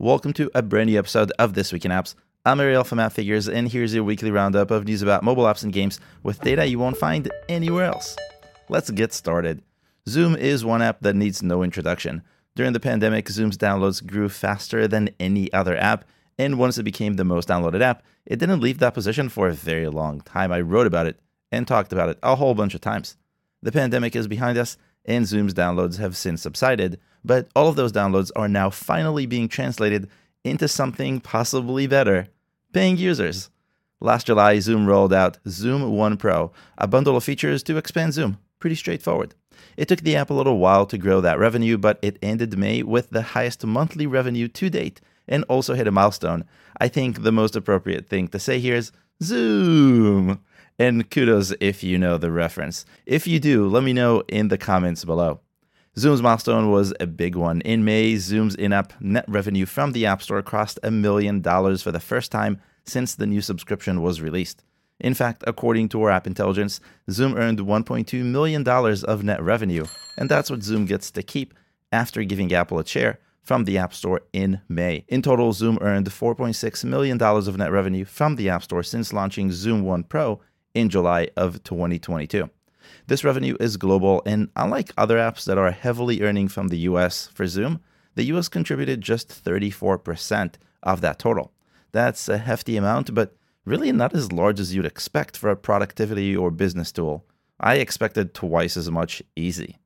Welcome to a brand new episode of This Week in Apps. I'm Ariel from Appfigures, and here's your weekly roundup of news about mobile apps and games with data you won't find anywhere else. Let's get started. Zoom is one app that needs no introduction. During the pandemic, Zoom's downloads grew faster than any other app, and once it became the most downloaded app, it didn't leave that position for a very long time. I wrote about it and talked about it a whole bunch of times. The pandemic is behind us, and Zoom's downloads have since subsided, but all of those downloads are now finally being translated into something possibly better paying users. Last July, Zoom rolled out Zoom One Pro, a bundle of features to expand Zoom. Pretty straightforward. It took the app a little while to grow that revenue, but it ended May with the highest monthly revenue to date and also hit a milestone. I think the most appropriate thing to say here is Zoom. And kudos if you know the reference. If you do, let me know in the comments below. Zoom's milestone was a big one. In May, Zoom's in app net revenue from the App Store crossed a million dollars for the first time since the new subscription was released. In fact, according to our app intelligence, Zoom earned $1.2 million of net revenue, and that's what Zoom gets to keep after giving Apple a share from the App Store in May. In total, Zoom earned $4.6 million of net revenue from the App Store since launching Zoom One Pro in July of 2022. This revenue is global, and unlike other apps that are heavily earning from the US for Zoom, the US contributed just 34% of that total. That's a hefty amount, but really not as large as you'd expect for a productivity or business tool. I expected twice as much easy.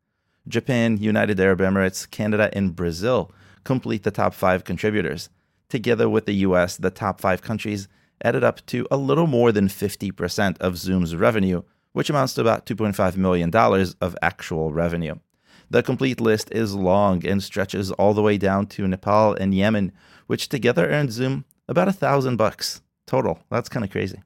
Japan, United Arab Emirates, Canada, and Brazil complete the top five contributors. Together with the US, the top five countries added up to a little more than 50% of Zoom's revenue, which amounts to about $2.5 million of actual revenue. The complete list is long and stretches all the way down to Nepal and Yemen, which together earned Zoom about a thousand bucks total. That's kind of crazy.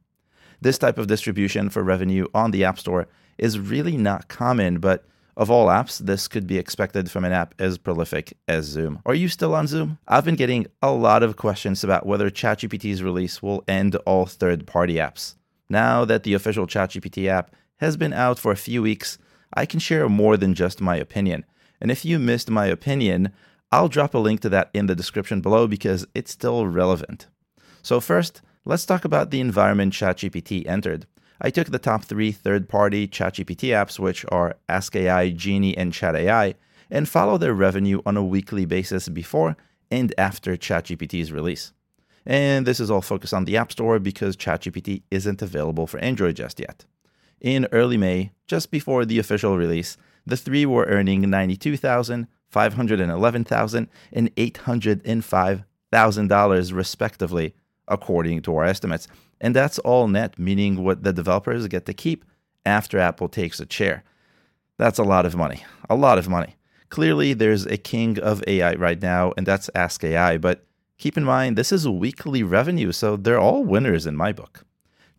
This type of distribution for revenue on the App Store is really not common, but of all apps, this could be expected from an app as prolific as Zoom. Are you still on Zoom? I've been getting a lot of questions about whether ChatGPT's release will end all third party apps. Now that the official ChatGPT app has been out for a few weeks, I can share more than just my opinion. And if you missed my opinion, I'll drop a link to that in the description below because it's still relevant. So, first, let's talk about the environment ChatGPT entered. I took the top three third party ChatGPT apps, which are AskAI, Genie, and ChatAI, and follow their revenue on a weekly basis before and after ChatGPT's release. And this is all focused on the App Store because ChatGPT isn't available for Android just yet. In early May, just before the official release, the three were earning $92,000, $511,000, and $805,000 respectively, according to our estimates. And that's all net, meaning what the developers get to keep after Apple takes a share. That's a lot of money. A lot of money. Clearly, there's a king of AI right now, and that's Ask AI, but Keep in mind, this is weekly revenue, so they're all winners in my book.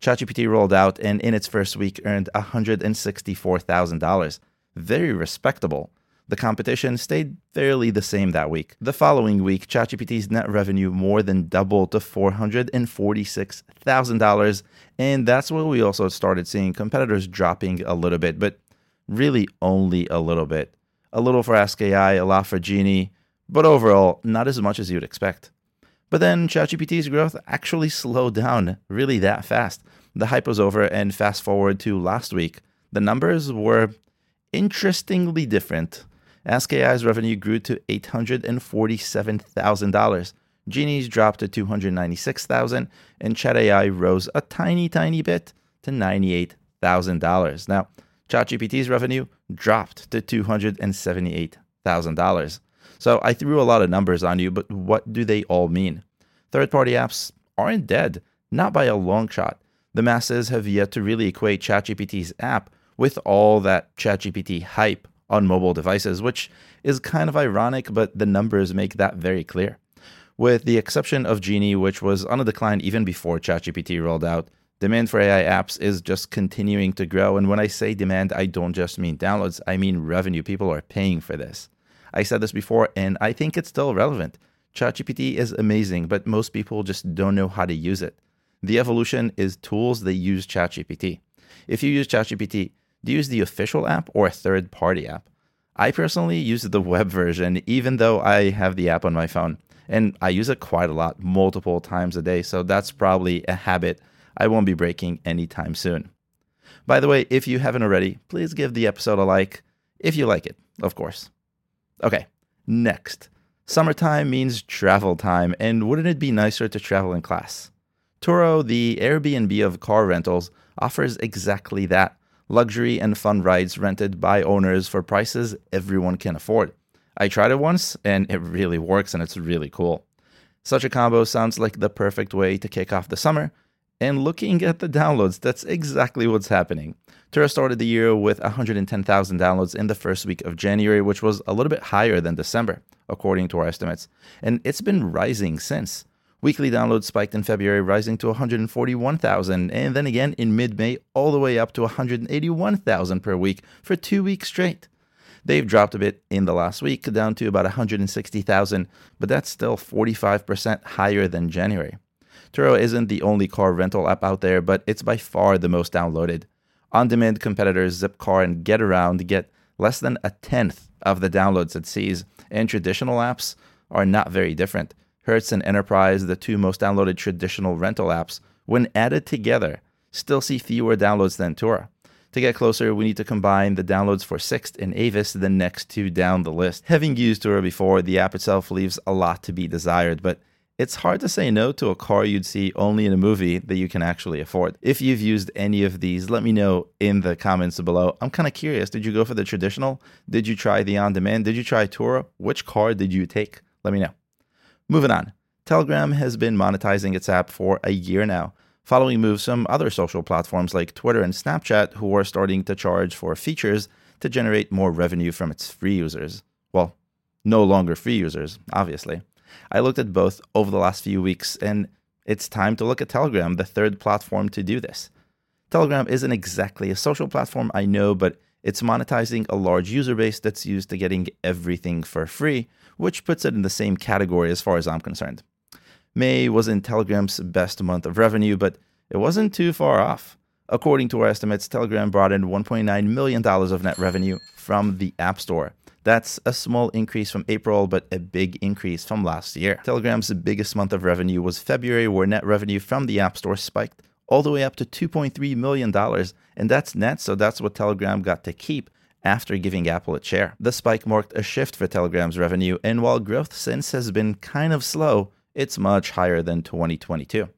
ChatGPT rolled out and in its first week earned $164,000. Very respectable. The competition stayed fairly the same that week. The following week, ChatGPT's net revenue more than doubled to $446,000, and that's where we also started seeing competitors dropping a little bit, but really only a little bit. A little for AskAI, a lot for Genie, but overall, not as much as you'd expect. But then ChatGPT's growth actually slowed down really that fast. The hype was over, and fast forward to last week, the numbers were interestingly different. AskAI's revenue grew to $847,000. Genie's dropped to 296,000, and ChatAI rose a tiny, tiny bit to $98,000. Now, ChatGPT's revenue dropped to $278,000. So I threw a lot of numbers on you, but what do they all mean? Third party apps aren't dead, not by a long shot. The masses have yet to really equate ChatGPT's app with all that ChatGPT hype on mobile devices, which is kind of ironic, but the numbers make that very clear. With the exception of Genie, which was on a decline even before ChatGPT rolled out, demand for AI apps is just continuing to grow. And when I say demand, I don't just mean downloads, I mean revenue. People are paying for this. I said this before, and I think it's still relevant. ChatGPT is amazing, but most people just don't know how to use it. The evolution is tools that use ChatGPT. If you use ChatGPT, do you use the official app or a third party app? I personally use the web version, even though I have the app on my phone. and I use it quite a lot, multiple times a day, so that's probably a habit I won't be breaking anytime soon. By the way, if you haven't already, please give the episode a like, if you like it, of course. Okay, next. Summertime means travel time, and wouldn't it be nicer to travel in class? Turo, the Airbnb of car rentals, offers exactly that luxury and fun rides rented by owners for prices everyone can afford. I tried it once and it really works and it's really cool. Such a combo sounds like the perfect way to kick off the summer. And looking at the downloads, that's exactly what's happening. Turo started the year with 110,000 downloads in the first week of January, which was a little bit higher than December, according to our estimates. And it's been rising since. Weekly downloads spiked in February, rising to 141,000, and then again in mid May, all the way up to 181,000 per week for two weeks straight. They've dropped a bit in the last week, down to about 160,000, but that's still 45% higher than January. Turo isn't the only car rental app out there, but it's by far the most downloaded. On demand competitors Zipcar and GetAround get less than a tenth of the downloads it sees, and traditional apps are not very different. Hertz and Enterprise, the two most downloaded traditional rental apps, when added together, still see fewer downloads than Turo. To get closer, we need to combine the downloads for Sixt and Avis, the next two down the list. Having used Turo before, the app itself leaves a lot to be desired, but it's hard to say no to a car you'd see only in a movie that you can actually afford. If you've used any of these, let me know in the comments below. I'm kind of curious. Did you go for the traditional? Did you try the on demand? Did you try Turo? Which car did you take? Let me know. Moving on. Telegram has been monetizing its app for a year now, following moves from other social platforms like Twitter and Snapchat, who are starting to charge for features to generate more revenue from its free users. Well, no longer free users, obviously. I looked at both over the last few weeks, and it's time to look at Telegram, the third platform to do this. Telegram isn't exactly a social platform, I know, but it's monetizing a large user base that's used to getting everything for free, which puts it in the same category as far as I'm concerned. May wasn't Telegram's best month of revenue, but it wasn't too far off. According to our estimates, Telegram brought in $1.9 million of net revenue from the App Store. That's a small increase from April, but a big increase from last year. Telegram's biggest month of revenue was February, where net revenue from the App Store spiked all the way up to $2.3 million. And that's net, so that's what Telegram got to keep after giving Apple a share. The spike marked a shift for Telegram's revenue, and while growth since has been kind of slow, it's much higher than 2022.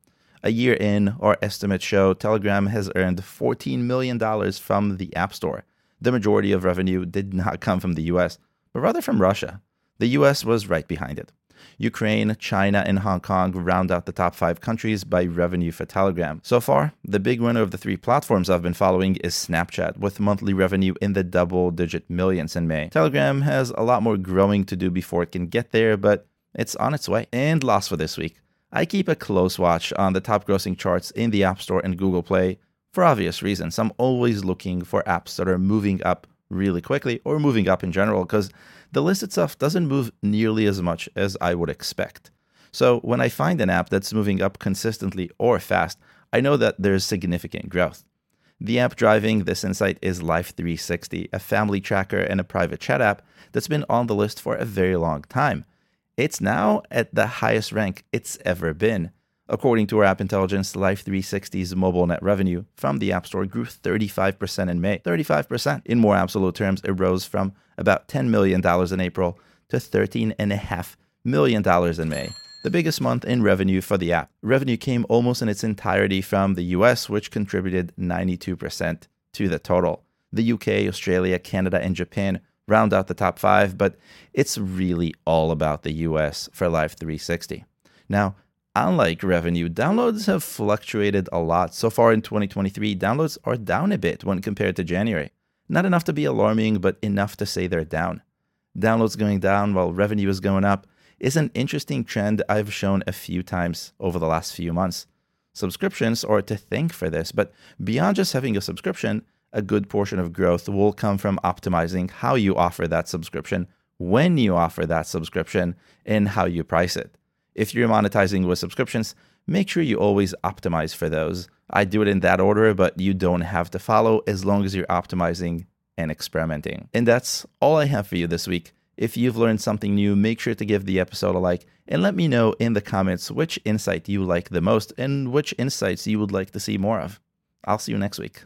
A year in, our estimates show Telegram has earned $14 million from the App Store. The majority of revenue did not come from the US, but rather from Russia. The US was right behind it. Ukraine, China, and Hong Kong round out the top five countries by revenue for Telegram. So far, the big winner of the three platforms I've been following is Snapchat, with monthly revenue in the double digit millions in May. Telegram has a lot more growing to do before it can get there, but it's on its way. And last for this week, I keep a close watch on the top grossing charts in the App Store and Google Play for obvious reasons. I'm always looking for apps that are moving up really quickly or moving up in general because the list itself doesn't move nearly as much as I would expect. So when I find an app that's moving up consistently or fast, I know that there's significant growth. The app driving this insight is Life360, a family tracker and a private chat app that's been on the list for a very long time. It's now at the highest rank it's ever been. According to our App Intelligence, Life360's mobile net revenue from the App Store grew 35% in May. 35%. In more absolute terms, it rose from about $10 million in April to $13.5 million in May, the biggest month in revenue for the app. Revenue came almost in its entirety from the US, which contributed 92% to the total. The UK, Australia, Canada, and Japan round out the top five, but it's really all about the US for Life360. Now, unlike revenue, downloads have fluctuated a lot. So far in 2023, downloads are down a bit when compared to January. Not enough to be alarming, but enough to say they're down. Downloads going down while revenue is going up is an interesting trend I've shown a few times over the last few months. Subscriptions are to thank for this, but beyond just having a subscription, a good portion of growth will come from optimizing how you offer that subscription, when you offer that subscription, and how you price it. If you're monetizing with subscriptions, make sure you always optimize for those. I do it in that order, but you don't have to follow as long as you're optimizing and experimenting. And that's all I have for you this week. If you've learned something new, make sure to give the episode a like and let me know in the comments which insight you like the most and which insights you would like to see more of. I'll see you next week.